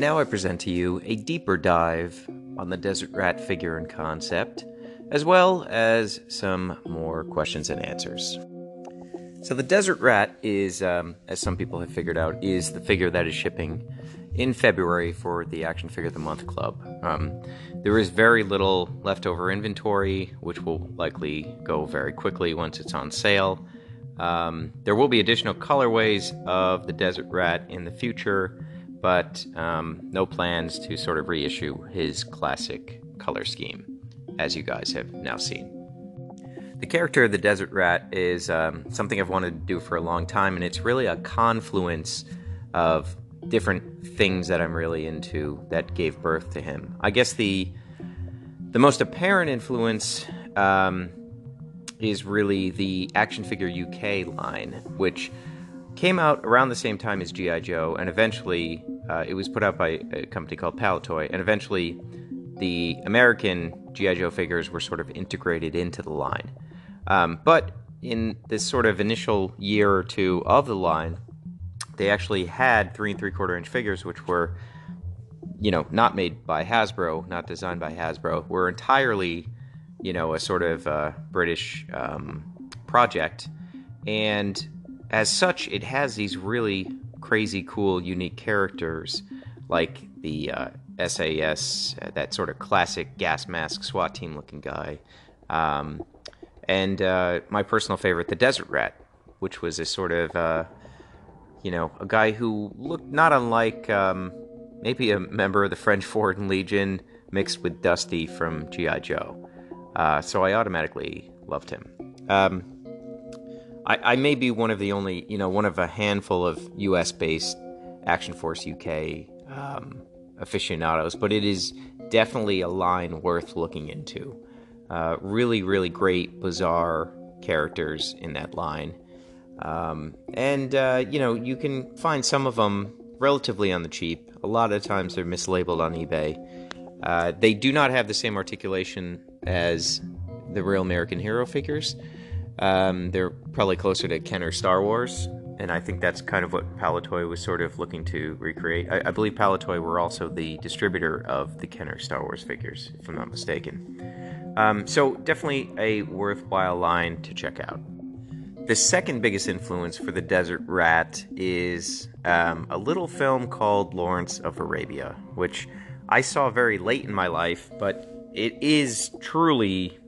And now I present to you a deeper dive on the Desert Rat figure and concept, as well as some more questions and answers. So, the Desert Rat is, um, as some people have figured out, is the figure that is shipping in February for the Action Figure of the Month Club. Um, there is very little leftover inventory, which will likely go very quickly once it's on sale. Um, there will be additional colorways of the Desert Rat in the future, but um, no plans to sort of reissue his classic color scheme, as you guys have now seen. The character of the Desert Rat is um, something I've wanted to do for a long time, and it's really a confluence of different things that I'm really into that gave birth to him. I guess the the most apparent influence um, is really the Action Figure UK line, which came out around the same time as GI Joe, and eventually uh, it was put out by a company called Palitoy, and eventually the American GI Joe figures were sort of integrated into the line. Um, but in this sort of initial year or two of the line, they actually had three and three quarter inch figures, which were, you know, not made by Hasbro, not designed by Hasbro, were entirely, you know, a sort of uh, British um, project. And as such, it has these really crazy, cool, unique characters like the uh, SAS, uh, that sort of classic gas mask SWAT team looking guy. Um, and uh, my personal favorite, the Desert Rat, which was a sort of uh, you know, a guy who looked not unlike um, maybe a member of the French Foreign Legion mixed with Dusty from G.I. Joe. Uh, so I automatically loved him. Um, I, I, may be one of the only, you know, one of a handful of US based Action Force UK um, aficionados, but it is definitely a line worth looking into. Uh, really, really great, bizarre characters in that line. Um, and, uh, you know, you can find some of them relatively on the cheap. A lot of times they're mislabeled on eBay. Uh, they do not have the same articulation as the real American Hero figures. Um, they're probably closer to Kenner Star Wars, and I think that's kind of what Palitoy was sort of looking to recreate. I, I believe Palitoy were also the distributor of the Kenner Star Wars figures, if I'm not mistaken. Um, so, definitely a worthwhile line to check out. The second biggest influence for the Desert Rat is um, a little film called Lawrence of Arabia, which I saw very late in my life, but it is truly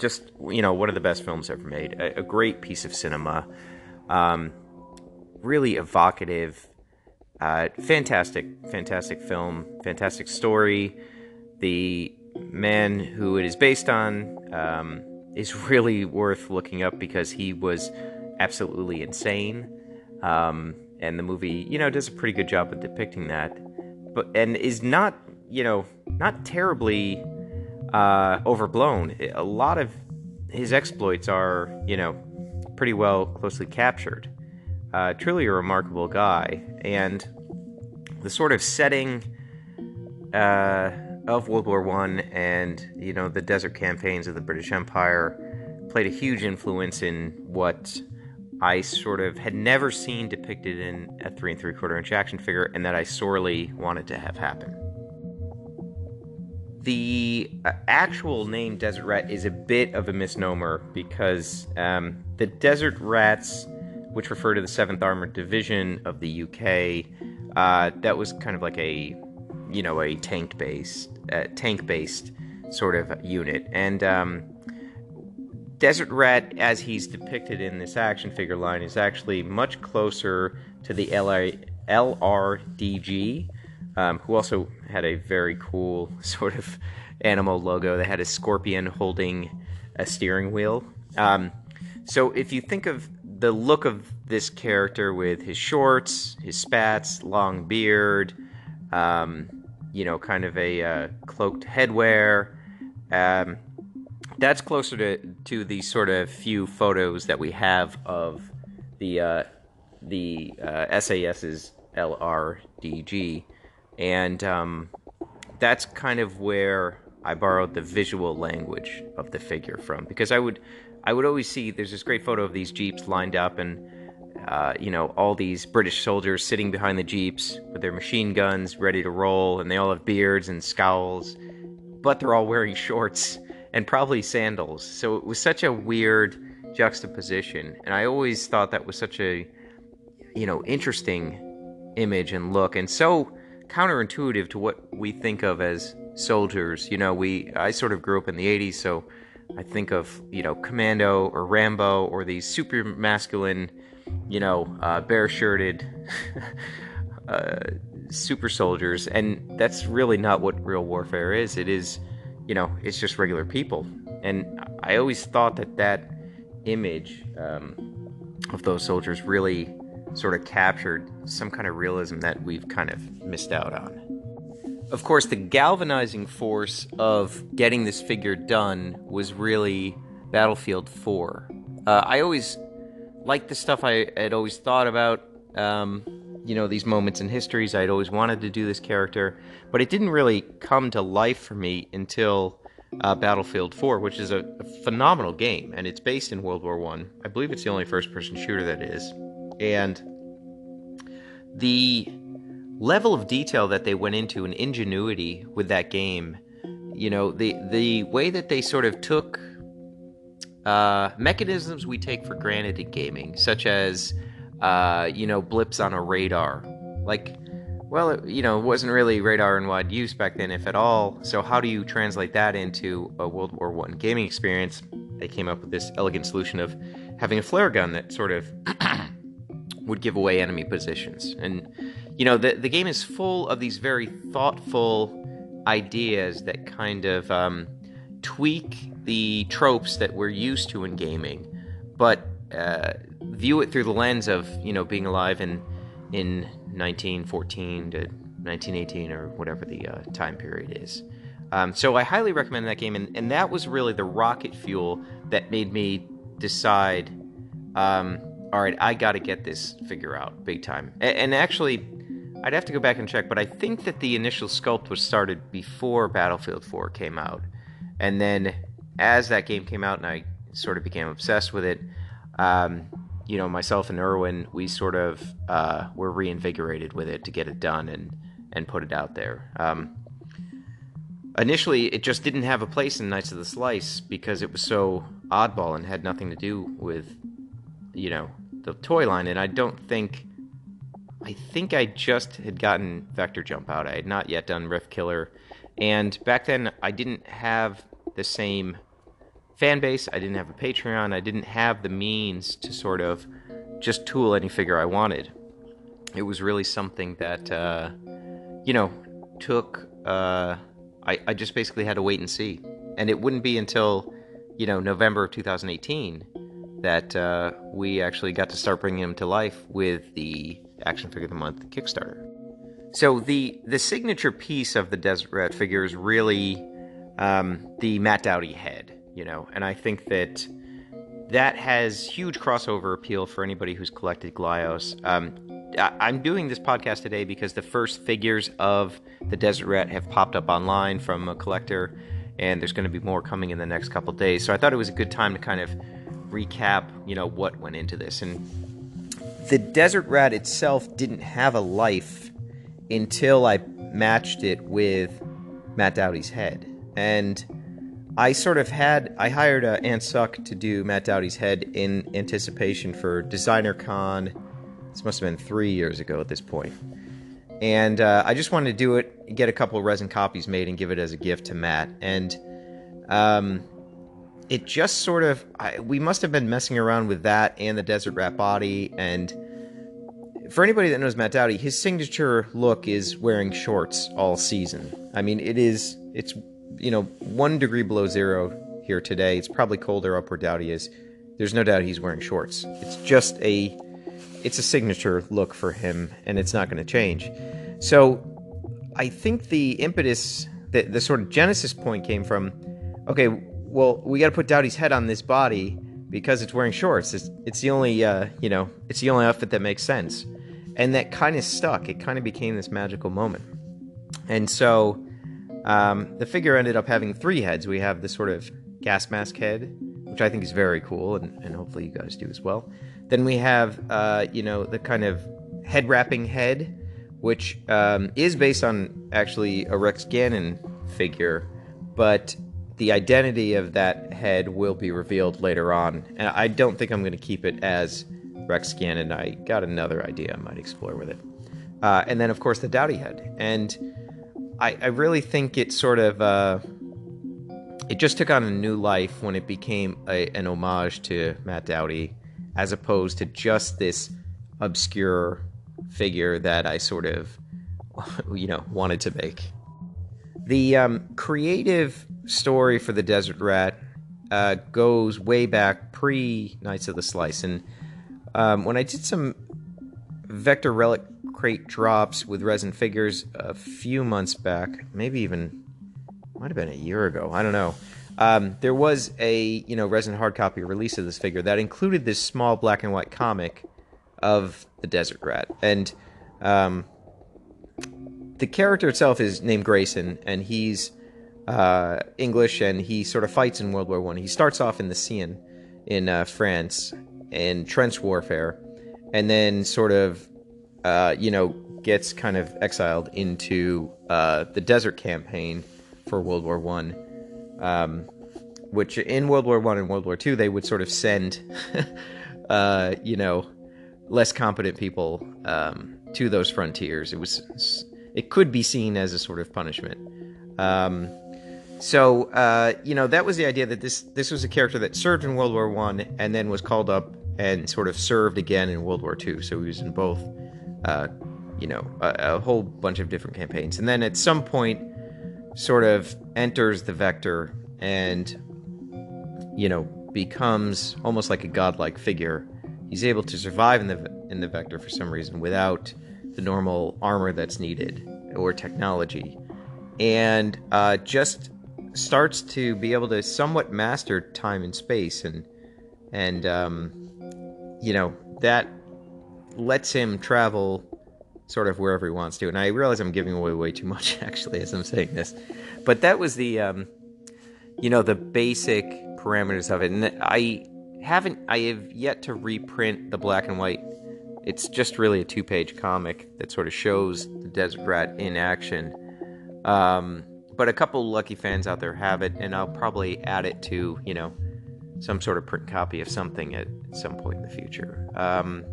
just you know one of the best films ever made. A, a great piece of cinema, um, really evocative, uh, fantastic, fantastic film, fantastic story. The man who it is based on. Um, is really worth looking up because he was absolutely insane. Um, and the movie, you know, does a pretty good job of depicting that, but and is not, you know, not terribly uh, overblown. A lot of his exploits are, you know, pretty well closely captured. Uh, truly a remarkable guy, and the sort of setting uh, of World War One and you know the desert campaigns of the British Empire played a huge influence in what I sort of had never seen depicted in a three and three quarter inch action figure, and that I sorely wanted to have happen. The uh, actual name Desert Rat is a bit of a misnomer because um, the Desert Rats, which refer to the 7th Armored Division of the UK, uh, that was kind of like a, you know, a tank based, uh, tank based sort of unit, and um, Desert Rat, as he's depicted in this action figure line, is actually much closer to the LR, LRDG, um, who also had a very cool sort of animal logo. They had a scorpion holding a steering wheel. Um, so if you think of the look of this character with his shorts, his spats, long beard, um, you know, kind of a uh, cloaked headwear. Um, that's closer to to the sort of few photos that we have of the uh, the uh, SAS's LRDG, and um, that's kind of where I borrowed the visual language of the figure from because I would I would always see there's this great photo of these jeeps lined up and uh, you know, all these British soldiers sitting behind the jeeps with their machine guns ready to roll, and they all have beards and scowls, but they're all wearing shorts and probably sandals. So it was such a weird juxtaposition, and I always thought that was such a, you know, interesting image and look, and so counterintuitive to what we think of as soldiers. You know, we I sort of grew up in the '80s, so I think of you know Commando or Rambo or these super masculine, you know, uh, bare-shirted uh, super soldiers, and that's really not what real warfare is. It is, you know, it's just regular people, and I always thought that that image um, of those soldiers really sort of captured some kind of realism that we've kind of missed out on. Of course, the galvanizing force of getting this figure done was really Battlefield 4. Uh, I always liked the stuff I had always thought about, um, you know, these moments in histories. I'd always wanted to do this character, but it didn't really come to life for me until uh, Battlefield 4, which is a, a, phenomenal game, and it's based in World War One. I. I believe it's the only first-person shooter that is, and the level of detail that they went into and ingenuity with that game, you know, the the way that they sort of took uh, mechanisms we take for granted in gaming, such as uh, you know blips on a radar, like. Well, it, you know, it wasn't really radar in wide use back then, if at all. So, how do you translate that into a World War One gaming experience? They came up with this elegant solution of having a flare gun that sort of would give away enemy positions. And you know, the the game is full of these very thoughtful ideas that kind of um, tweak the tropes that we're used to in gaming, but uh, view it through the lens of you know being alive in in 1914 to 1918 or whatever the uh, time period is. Um, so I highly recommend that game, and, and that was really the rocket fuel that made me decide um, all right, I got to get this figure out big time. And, and actually, I'd have to go back and check, but I think that the initial sculpt was started before Battlefield 4 came out. And then as that game came out and I sort of became obsessed with it, um, you know, myself and Erwin, we sort of uh, were reinvigorated with it to get it done and, and put it out there. Um, initially, it just didn't have a place in Knights of the Slice because it was so oddball and had nothing to do with, you know, the toy line, and I don't think. I think I just had gotten Vector Jump out. I had not yet done Rift Killer, and back then I didn't have the same fan base. I didn't have a Patreon. I didn't have the means to sort of just tool any figure I wanted. It was really something that, uh, you know, took. Uh, I, I just basically had to wait and see, and it wouldn't be until, you know, November of 2018 that uh, we actually got to start bringing him to life with the Action Figure of the Month Kickstarter. So the the signature piece of the Desert Rat figure is really um, the Matt Doughty head, you know, and I think that that has huge crossover appeal for anybody who's collected Glyos. Um, I, am doing this podcast today because the first figures of the Desert Rat have popped up online from a collector, and there's going to be more coming in the next couple days. So I thought it was a good time to kind of recap, you know, what went into this. And the Desert Rat itself didn't have a life until I matched it with Matt Doughty's head. And I sort of had, I hired uh, Ann Suck to do Matt Doughty's head in anticipation for Designer Con. This must have been three years ago at this point. And uh, I just wanted to do it, get a couple resin copies made, and give it as a gift to Matt. And um, it just sort of I, we must have been messing around with that and the desert rat body and for anybody that knows Matt Doughty, his signature look is wearing shorts all season. I mean, it is it's you know one degree below zero here today. It's probably colder up where Doughty is. There's no doubt he's wearing shorts. It's just a it's a signature look for him, and it's not going to change. So, I think the impetus, the, the sort of genesis point came from, okay, well, we got to put Doughty's head on this body because it's wearing shorts. It's, it's the only, uh, you know, it's the only outfit that makes sense. And that kind of stuck. It kind of became this magical moment. And so um, the figure ended up having three heads. We have the sort of gas mask head, which I think is very cool, and, and hopefully you guys do as well. Then we have, uh, you know, the kind of head wrapping head, which um, is based on actually a Rex Gannon figure, but the identity of that head will be revealed later on. And I don't think I'm going to keep it as Rex Gannon. I got another idea I might explore with it. Uh, and then, of course, the Doughty head. And I, I really think it sort of. Uh, it just took on a new life when it became a, an homage to Matt Doughty, as opposed to just this obscure figure that I sort of, you know, wanted to make. The um, creative story for the Desert Rat uh, goes way back pre Knights of the Slice, and um, when I did some Vector Relic crate drops with resin figures a few months back, maybe even might have been a year ago. I don't know. Um, there was a you know resin hard copy release of this figure that included this small black and white comic of the Desert Rat, and um, the character itself is named Grayson, and he's uh, English, and he sort of fights in World War One. He starts off in the Seine in uh, France in trench warfare, and then sort of uh, you know gets kind of exiled into uh, the desert campaign for World War One. Um, which in World War One and World War Two they would sort of send, uh, you know, less competent people um, to those frontiers. It was it could be seen as a sort of punishment. Um, so uh, you know that was the idea that this this was a character that served in World War One and then was called up and sort of served again in World War Two. So he was in both, uh, you know, a, a, whole bunch of different campaigns. And then at some point, sort of enters the Vector and, you know, becomes almost like a godlike figure. He's able to survive in the in the Vector for some reason without the normal armor that's needed or technology, and uh, just starts to be able to somewhat master time and space and and um, you know that lets him travel sort of wherever he wants to. And i realize i'm giving away way too much actually as i'm saying this. But that was the um, you know the basic parameters of it. And i haven't i have yet to reprint the black and white. It's just really a two page comic that sort of shows the desert rat in action. Um, but a couple lucky fans out there have it, and I'll probably add it to you know some sort of print copy of something at some point in the future. Um,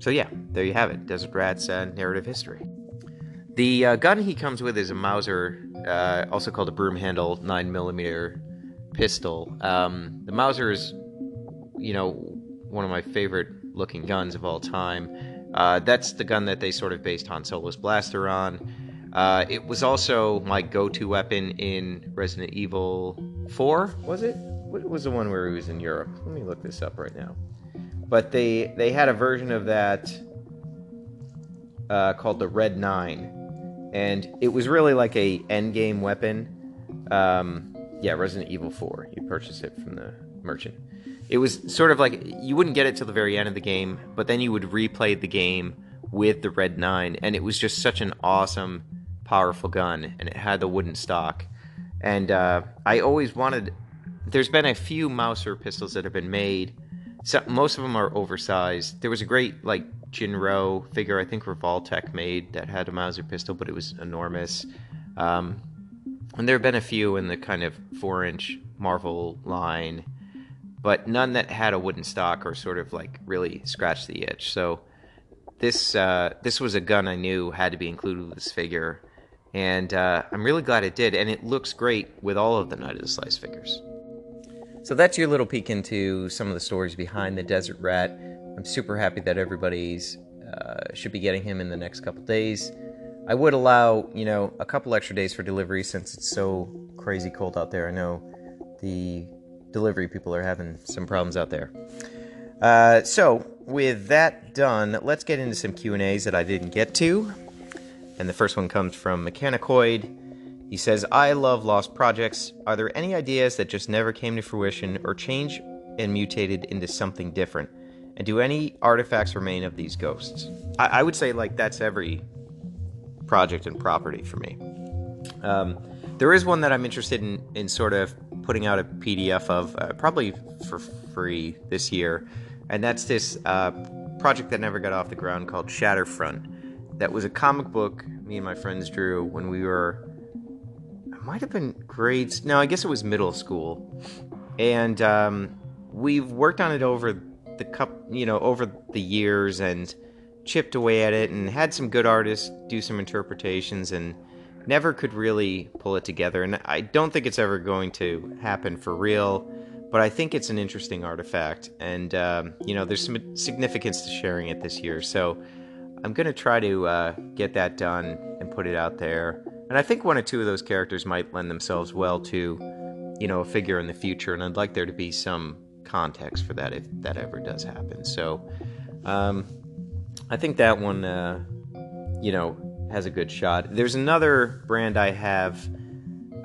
so yeah, there you have it, Desert Rat's uh, narrative history. The uh, gun he comes with is a Mauser, uh, also called a broom handle 9mm pistol. Um, the Mauser is, you know, one of my favorite looking guns of all time. Uh, that's the gun that they sort of based Han Solo's blaster on. Uh, it was also my go-to weapon in Resident Evil 4. Was it? What was the one where he was in Europe? Let me look this up right now. But they they had a version of that uh, called the Red Nine, and it was really like a endgame weapon. Um, yeah, Resident Evil 4. You purchase it from the merchant. It was sort of like you wouldn't get it till the very end of the game, but then you would replay the game with the Red Nine, and it was just such an awesome powerful gun, and it had the wooden stock. And uh, I always wanted. There's been a few Mauser pistols that have been made. So, most of them are oversized. There was a great like Jin-Roh figure I think Revoltech made that had a Mauser pistol, but it was enormous. Um, and there have been a few in the kind of four-inch Marvel line, but none that had a wooden stock or sort of like really scratched the itch. So this uh, this was a gun I knew had to be included with this figure, and uh, I'm really glad it did. And it looks great with all of the Knight of the Slice figures. So that's your little peek into some of the stories behind the Desert Rat. I'm super happy that everybody's uh, should be getting him in the next couple days. I would allow, you know, a couple extra days for delivery since it's so crazy cold out there. I know the delivery people are having some problems out there. Uh, so, with that done, let's get into some Q and A's that I didn't get to. And the first one comes from Mechanicoid. He says, I love lost projects. Are there any ideas that just never came to fruition or changed and mutated into something different? And do any artifacts remain of these ghosts? I, I would say, like, that's every project and property for me. Um, there is one that I'm interested in, in sort of putting out a PDF of, uh, probably for free this year, and that's this uh, project that never got off the ground called Shatterfront. That was a comic book me and my friends drew when we were, it might have been grades. No, I guess it was middle school, and um, we've worked on it over the cup, you know, over the years and chipped away at it and had some good artists do some interpretations and never could really pull it together. And I don't think it's ever going to happen for real, but I think it's an interesting artifact. And, um, you know, there's some significance to sharing it this year. So I'm going to try to uh, get that done and put it out there. And I think one or two of those characters might lend themselves well to, you know, a figure in the future. And I'd like there to be some context for that if that ever does happen. So, um, I think that one, uh, you know, has a good shot. There's another brand I have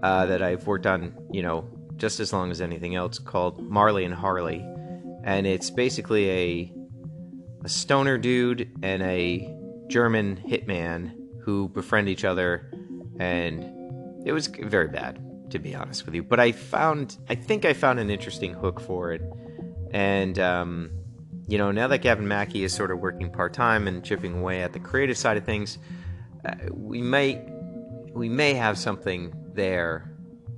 uh, that I've worked on, you know, just as long as anything else, called Marley and Harley, and it's basically a a stoner dude and a German hitman who befriend each other, and it was very bad to be honest with you. But I found, I think I found an interesting hook for it, and um, you know, now that Gavin Mackey is sort of working part time and chipping away at the creative side of things, uh, we may we may have something there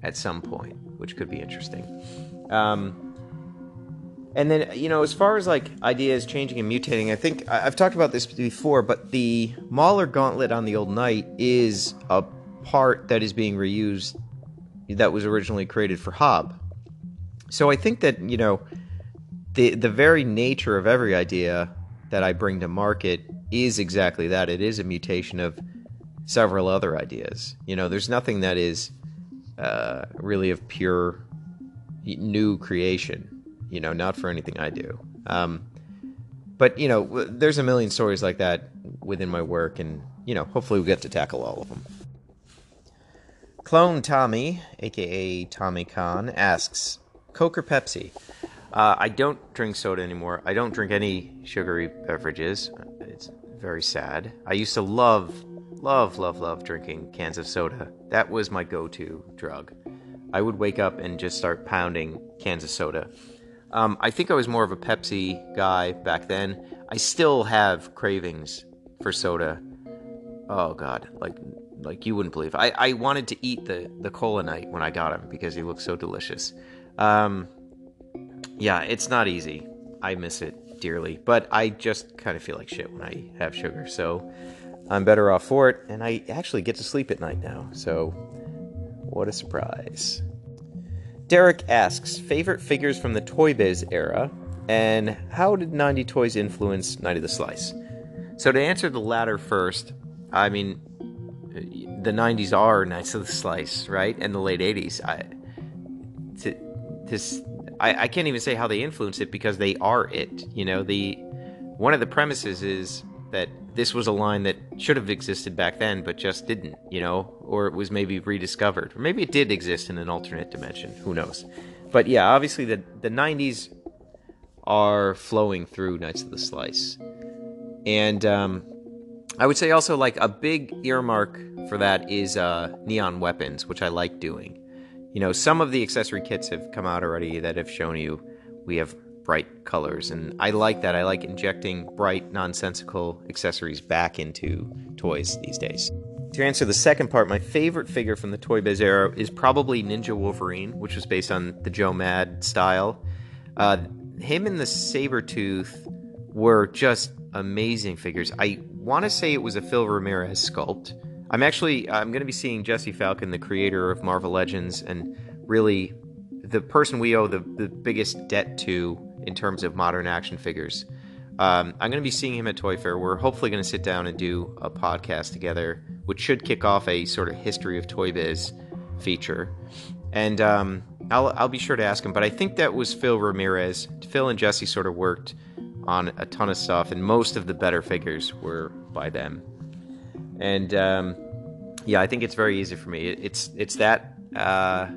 at some point, which could be interesting. Um, and then, you know, as far as like ideas changing and mutating, I think I've talked about this before, but the Mauler gauntlet on the old knight is a part that is being reused that was originally created for Hob. So I think that, you know, the the very nature of every idea that I bring to market is exactly that. It is a mutation of several other ideas. You know, there's nothing that is uh, really of pure new creation. You know, not for anything I do. Um, but you know, there's a million stories like that within my work, and you know, hopefully we get to tackle all of them. Clone Tommy, aka Tommy Khan, asks, Coke or Pepsi? Uh, I don't drink soda anymore. I don't drink any sugary beverages. It's very sad. I used to love, love, love, love drinking cans of soda. That was my go to drug. I would wake up and just start pounding cans of soda. Um, I think I was more of a Pepsi guy back then. I still have cravings for soda. Oh God, like like you wouldn't believe. I, I wanted to eat the the cola knight when I got him because he looked so delicious. Um, yeah, it's not easy. I miss it dearly, but I just kind of feel like shit when I have sugar, so I'm better off for it, and I actually get to sleep at night now, so what a surprise. Derek asks favorite figures from the Toy Biz era, and how did 90 Toys influence Knight of the Slice? So, to answer the latter first, I mean, the 90s are Nights of the Slice, right? And the late 80s. I, to, to I, I can't even say how they influence it because they are it. You know, the one of the premises is that this was a line that should have existed back then, but just didn't. You know, or it was maybe rediscovered, or maybe it did exist in an alternate dimension. Who knows? But yeah, obviously the the '90s are flowing through Knights of the Slice, and um, I would say also like a big earmark for that is uh, Neon Weapons, which I like doing you know, some of the accessory kits have come out already that have shown you we have bright colors, and I like that. I like injecting bright, nonsensical accessories back into toys these days. To answer the second part, my favorite figure from the Toy Biz era is probably Ninja Wolverine, which was based on the Joe Mad style. Uh, him and the Saber Tooth were just amazing figures. I want to say it was a Phil Ramirez sculpt, I'm actually I'm going to be seeing Jesse Falcon, the creator of Marvel Legends, and really the person we owe the, the biggest debt to in terms of modern action figures. Um, I'm going to be seeing him at Toy Fair. We're hopefully going to sit down and do a podcast together, which should kick off a sort of history of Toy Biz feature. And um, I'll, I'll be sure to ask him. But I think that was Phil Ramirez. Phil and Jesse sort of worked on a ton of stuff, and most of the better figures were by them. And um, yeah, I think it's very easy for me. It's it's that uh,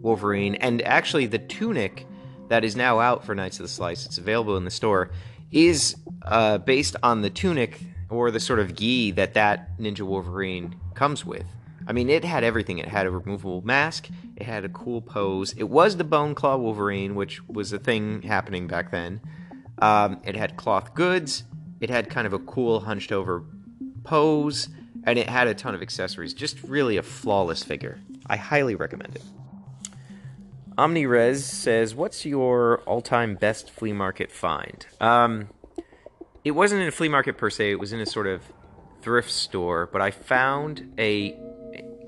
Wolverine, and actually the tunic that is now out for Knights of the Slice. It's available in the store. Is uh, based on the tunic or the sort of gi that that Ninja Wolverine comes with. I mean, it had everything. It had a removable mask. It had a cool pose. It was the Bone Claw Wolverine, which was a thing happening back then. Um, it had cloth goods. It had kind of a cool hunched over pose, and it had a ton of accessories. Just really a flawless figure. I highly recommend it. OmniRes says, "What's your all-time best flea market find?" Um, it wasn't in a flea market per se. It was in a sort of thrift store, but I found a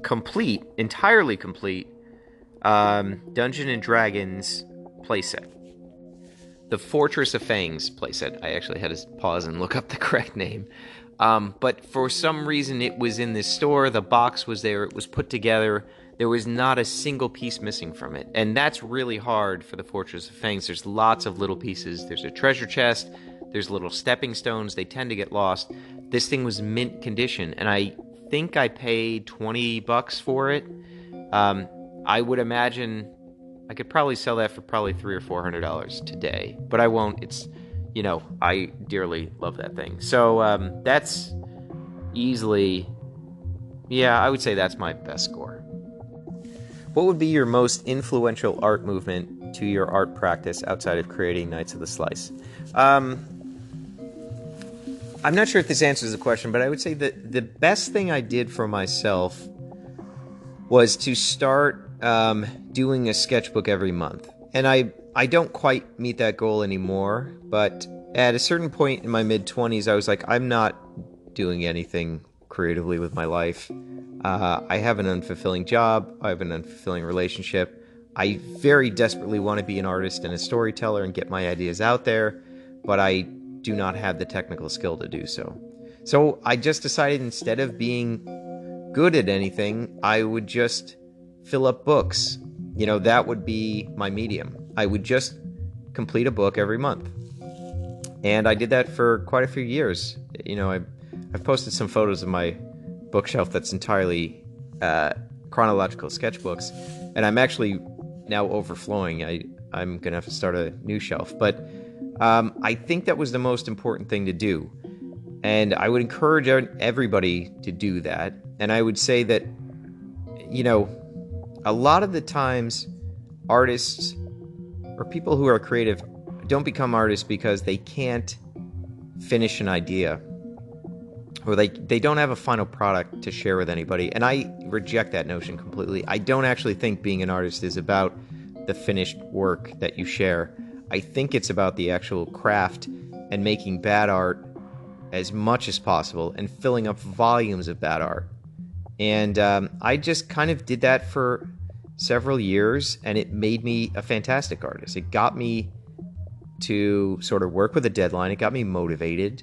complete, entirely complete um, Dungeon and Dragons playset. The Fortress of Fangs playset. I actually had to pause and look up the correct name. Um, but for some reason, it was in this store. The box was there. It was put together. There was not a single piece missing from it. And that's really hard for the Fortress of Fangs. There's lots of little pieces. There's a treasure chest. There's little stepping stones. They tend to get lost. This thing was mint condition. And I think I paid 20 bucks for it. Um, I would imagine I could probably sell that for probably three or four hundred dollars today, but I won't. It's, you know, I dearly love that thing. So um, that's easily, yeah, I would say that's my best score. What would be your most influential art movement to your art practice outside of creating Knights of the Slice? Um, I'm not sure if this answers the question, but I would say that the best thing I did for myself was to start um, doing a sketchbook every month. And I, I don't quite meet that goal anymore, but at a certain point in my mid 20s, I was like, I'm not doing anything creatively with my life. Uh, I have an unfulfilling job, I have an unfulfilling relationship. I very desperately want to be an artist and a storyteller and get my ideas out there, but I do not have the technical skill to do so. So I just decided instead of being good at anything, I would just fill up books. You know, that would be my medium. I would just complete a book every month. And I did that for quite a few years. You know, I, I've posted some photos of my bookshelf that's entirely uh, chronological sketchbooks, and I'm actually now overflowing. I, I'm to have to start a new shelf. But um, I think that was the most important thing to do. And I would encourage everybody to do that. And I would say that, you know, a lot of the times artists or people who are creative don't become artists because they can't finish an idea or they they don't have a final product to share with anybody and I reject that notion completely. I don't actually think being an artist is about the finished work that you share. I think it's about the actual craft and making bad art as much as possible and filling up volumes of bad art. And um, I just kind of did that for several years, and it made me a fantastic artist. It got me to sort of work with a deadline, it got me motivated,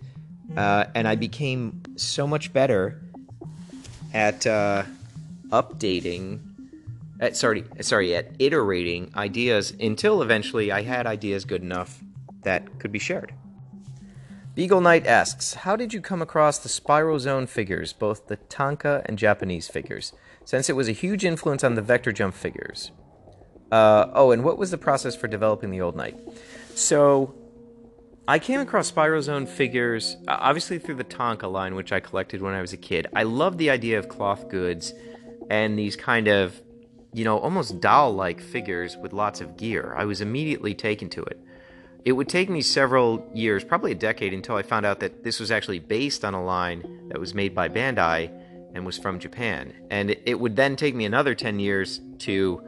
uh, and I became so much better at uh, updating. At, sorry, sorry, at iterating ideas until eventually I had ideas good enough that could be shared. Beagle Knight asks, How did you come across the Spiral Zone figures, both the Tonka and Japanese figures, since it was a huge influence on the Vector Jump figures? Uh, oh, and what was the process for developing the Old Knight? So, I came across Spiral Zone figures, obviously through the Tonka line, which I collected when I was a kid. I love the idea of cloth goods and these kind of, you know, almost doll like figures with lots of gear. I was immediately taken to it. It would take me several years, probably a decade, until I found out that this was actually based on a line that was made by Bandai and was from Japan. And it would then take me another 10 years to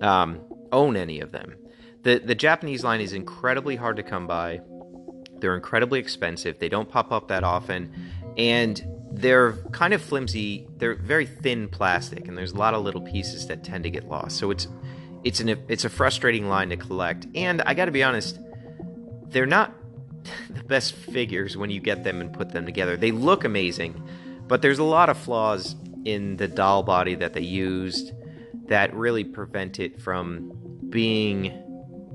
um, own any of them. The, the Japanese line is incredibly hard to come by. They're incredibly expensive. They don't pop up that often. And they're kind of flimsy. They're very thin plastic, and there's a lot of little pieces that tend to get lost. So it's it's an it's a frustrating line to collect. And I got to be honest, they're not the best figures when you get them and put them together. They look amazing, but there's a lot of flaws in the doll body that they used that really prevent it from being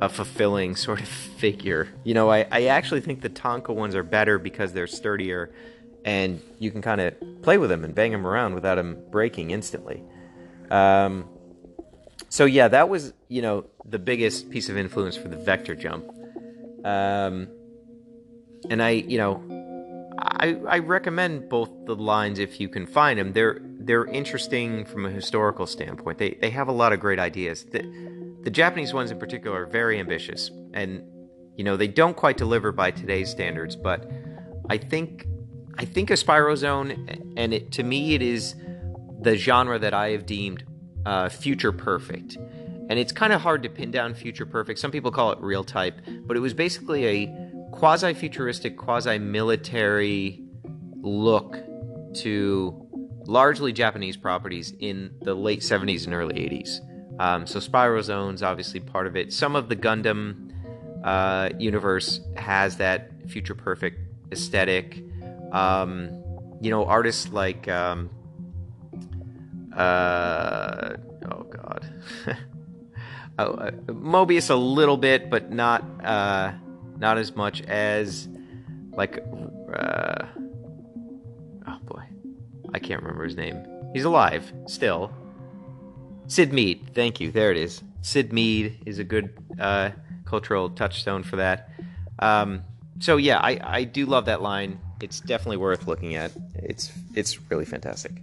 a fulfilling sort of figure. You know, I, I actually think the Tonka ones are better because they're sturdier and you can kind of play with them and bang them around without them breaking instantly. Um, so yeah, that was you know the biggest piece of influence for the vector jump. Um, and I, you know, I I recommend both the lines if you can find them. They're they're interesting from a historical standpoint. They they have a lot of great ideas. The Japanese ones in particular are very ambitious, and you know they don't quite deliver by today's standards. But I think I think a Spiral Zone, and it, to me, it is the genre that I have deemed uh, future perfect. And it's kind of hard to pin down future perfect. Some people call it real type, but it was basically a quasi futuristic, quasi military look to largely Japanese properties in the late 70s and early 80s. Um, so Spiral Zone's obviously part of it. Some of the Gundam uh, universe has that future perfect aesthetic. Um, you know, artists like um, uh, oh god, oh, uh, Moebius a little bit, but not uh, not as much as like uh, oh boy, I can't remember his name. He's alive still. Syd Mead, thank you. There it is. Syd Mead is a good uh, cultural touchstone for that. Um, so yeah, I, I do love that line. It's definitely worth looking at. It's it's really fantastic.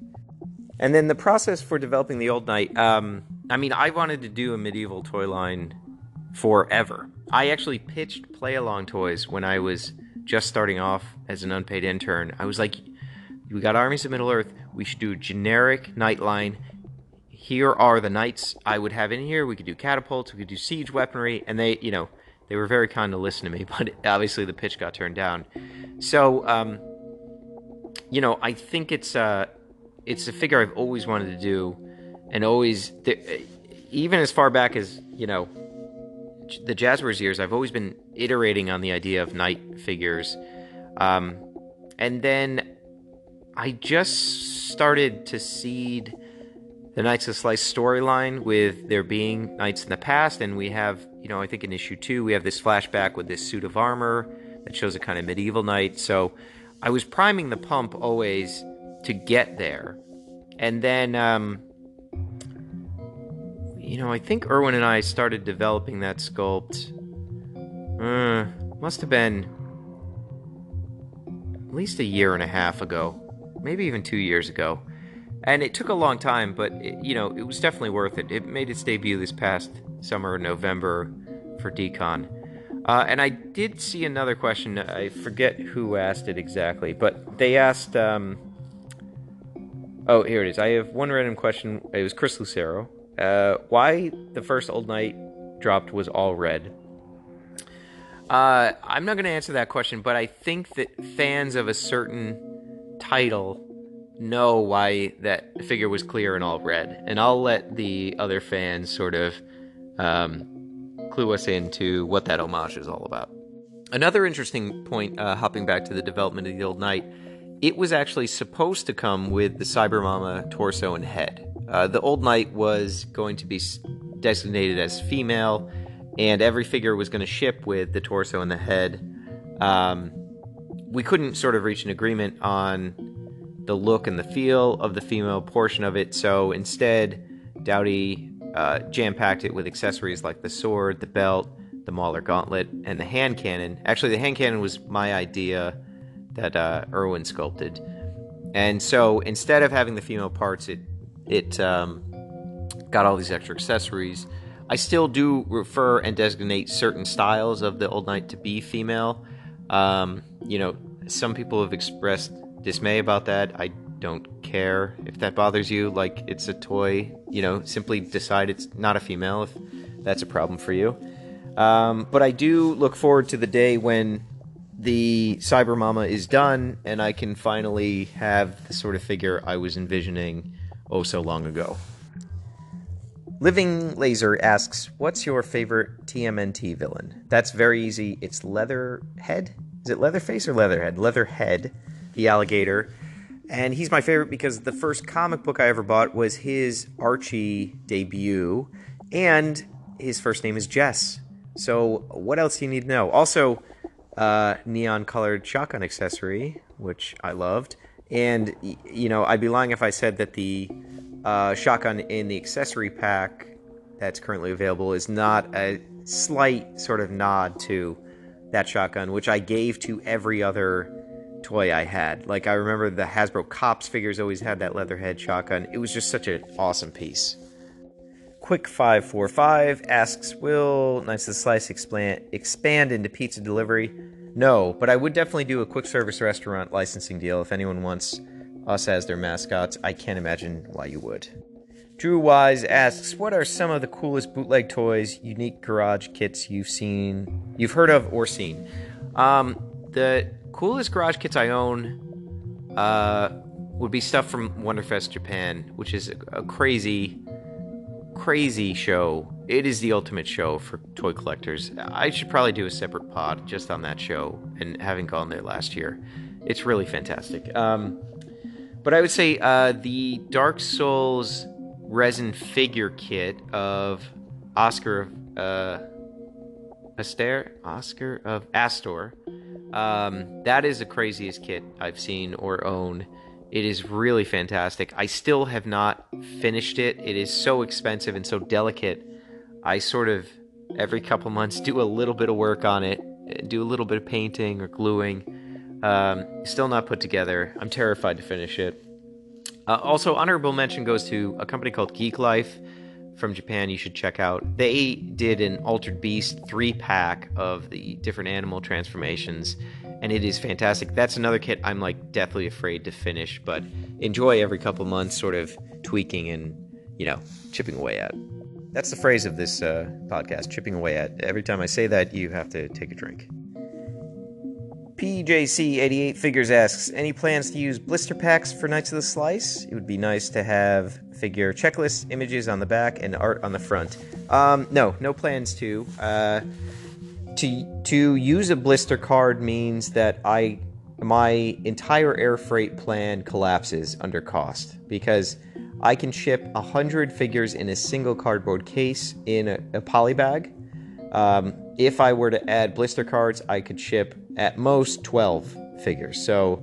And then the process for developing the Old Knight. Um, I mean, I wanted to do a medieval toy line forever. I actually pitched Play Along Toys when I was just starting off as an unpaid intern. I was like, we got Armies of Middle Earth. We should do a generic knight line. Here are the knights I would have in here. We could do catapults. We could do siege weaponry. And they, you know, they were very kind to listen to me, but obviously the pitch got turned down. So, um, you know, I think it's uh, it's a figure I've always wanted to do, and always, even as far back as you know, the Jazwares years, I've always been iterating on the idea of knight figures, um, and then I just started to seed the Knights of Slice storyline with there being knights in the past, and we have, you know, I think in issue two we have this flashback with this suit of armor that shows a kind of medieval knight. So I was priming the pump always to get there. And then, um, you know, I think Irwin and I started developing that sculpt. Uh, must have been at least a year and a half ago, maybe even two years ago. And it took a long time, but it, you know, it was definitely worth it. It made its debut this past summer, November, for Decon. Uh, and I did see another question. I forget who asked it exactly, but they asked. Um, Oh, here it is. I have one random question. It was Chris Lucero. Uh, why the first Old Knight dropped was all red? Uh, I'm not going to answer that question, but I think that fans of a certain title know why that figure was clear and all red, and I'll let the other fans sort of um, clue us into what that homage is all about. Another interesting point, uh, hopping back to the development of the Old Knight it was actually supposed to come with the Cybermama torso and head. Uh, the Old Knight was going to be designated as female, and every figure was going to ship with the torso and the head. Um, we couldn't sort of reach an agreement on the look and the feel of the female portion of it, so instead, Doughty uh, jam packed it with accessories like the sword, the belt, the Mauler gauntlet, and the hand cannon. Actually, the hand cannon was my idea that uh, Irwin sculpted. And so instead of having the female parts, it it um, got all these extra accessories. I still do refer and designate certain styles of the Old Knight to be female. Um, you know, some people have expressed dismay about that. I don't care if that bothers you. Like, it's a toy. You know, simply decide it's not a female if that's a problem for you. Um, but I do look forward to the day when the Cyber Mama is done, and I can finally have the sort of figure I was envisioning oh so long ago. Living Laser asks, What's your favorite TMNT villain? That's very easy. It's Leatherhead. Is it Leatherface or Leatherhead? Leatherhead, the alligator. And he's my favorite because the first comic book I ever bought was his Archie debut, and his first name is Jess. So, what else do you need to know? Also, uh, neon colored shotgun accessory, which I loved. And, you know, I'd be lying if I said that the uh, shotgun in the accessory pack that's currently available is not a slight sort of nod to that shotgun, which I gave to every other toy I had. Like I remember the Hasbro Cops figures always had that leatherhead shotgun. It was just such an awesome piece. Quick five four five asks, "Will of the Slice expand expand into pizza delivery?" No, but I would definitely do a quick service restaurant licensing deal if anyone wants us as their mascots. I can't imagine why you would. Drew Wise asks, "What are some of the coolest bootleg toys, unique garage kits you've seen, you've heard of, or seen?" Um, the coolest garage kits I own uh, would be stuff from Wonderfest Japan, which is a, a crazy, crazy show. It is the ultimate show for toy collectors. I should probably do a separate pod just on that show, and having gone there last year, it's really fantastic. Um, but I would say uh, the Dark Souls resin figure kit of Oscar uh, Aster, Oscar of Astor. Um, that is the craziest kit I've seen or own. It is really fantastic. I still have not finished it. It is so expensive and so delicate. I sort of every couple months do a little bit of work on it, do a little bit of painting or gluing. Um, still not put together. I'm terrified to finish it. Uh, also, honorable mention goes to a company called Geek Life from Japan. You should check out. They did an Altered Beast three pack of the different animal transformations, and it is fantastic. That's another kit I'm like deathly afraid to finish, but enjoy every couple months, sort of tweaking and you know chipping away at. That's the phrase of this uh, podcast: chipping away at. Every time I say that, you have to take a drink. PJC88 Figures asks, any plans to use blister packs for Knights of the Slice? It would be nice to have figure checklists, images on the back, and art on the front. Um, no, no plans to. Uh, to to use a blister card means that I my entire air freight plan collapses under cost because I can ship hundred figures in a single cardboard case in a, a poly bag. Um, if I were to add blister cards, I could ship at most 12 figures. So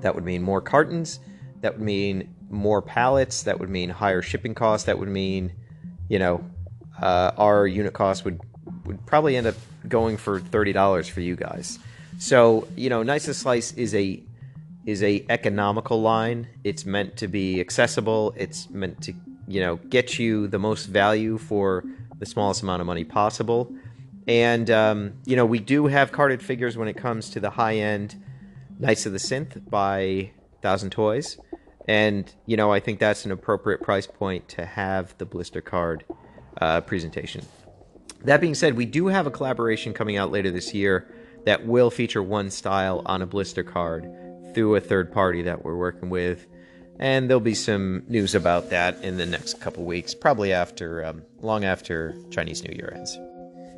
that would mean more cartons. That would mean more pallets. That would mean higher shipping costs. That would mean, you know, uh, our unit cost would would probably end up going for thirty dollars for you guys. So you know, Nice Slice is a is a economical line. It's meant to be accessible. It's meant to you know get you the most value for the smallest amount of money possible. And um, you know, we do have carded figures when it comes to the high end Knights of the Synth by Thousand Toys. And you know, I think that's an appropriate price point to have the blister card uh, presentation. That being said, we do have a collaboration coming out later this year that will feature one style on a blister card through a third party that we're working with. And there'll be some news about that in the next couple weeks, probably after, um, long after Chinese New Year ends.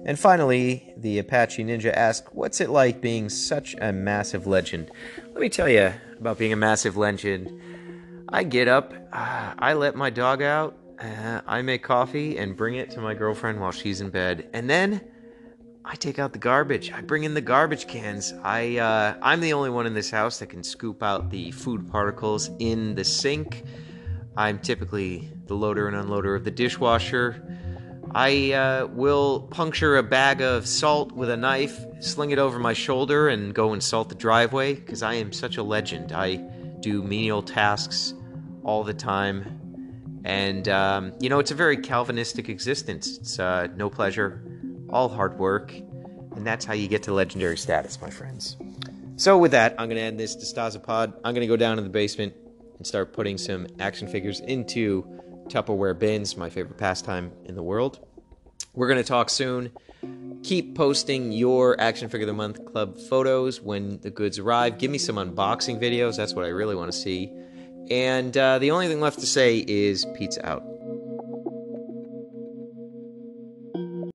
And finally, the Apache Ninja asks, What's it like being such a massive legend? Let me tell you about being a massive legend. I get up, uh, I let my dog out, uh, I make coffee and bring it to my girlfriend while she's in bed. And then I take out the garbage. I bring in the garbage cans. I uh, I'm the only one in this house that can scoop out the food particles in the sink. I'm typically the loader and unloader of the dishwasher. I uh, will puncture a bag of salt with a knife, sling it over my shoulder, and go and salt the driveway because I am such a legend. I do menial tasks all the time. And, um, you know, it's a very Calvinistic existence. It's uh, no pleasure, all hard work. And that's how you get to legendary status, my friends. So, with that, I'm going to end this DeStasa pod. I'm going to go down in the basement and start putting some action figures into Tupperware bins, my favorite pastime in the world. We're going to talk soon. Keep posting your Action Figure of the Month Club photos when the goods arrive. Give me some unboxing videos. That's what I really want to see. And uh, the only thing left to say is pizza out.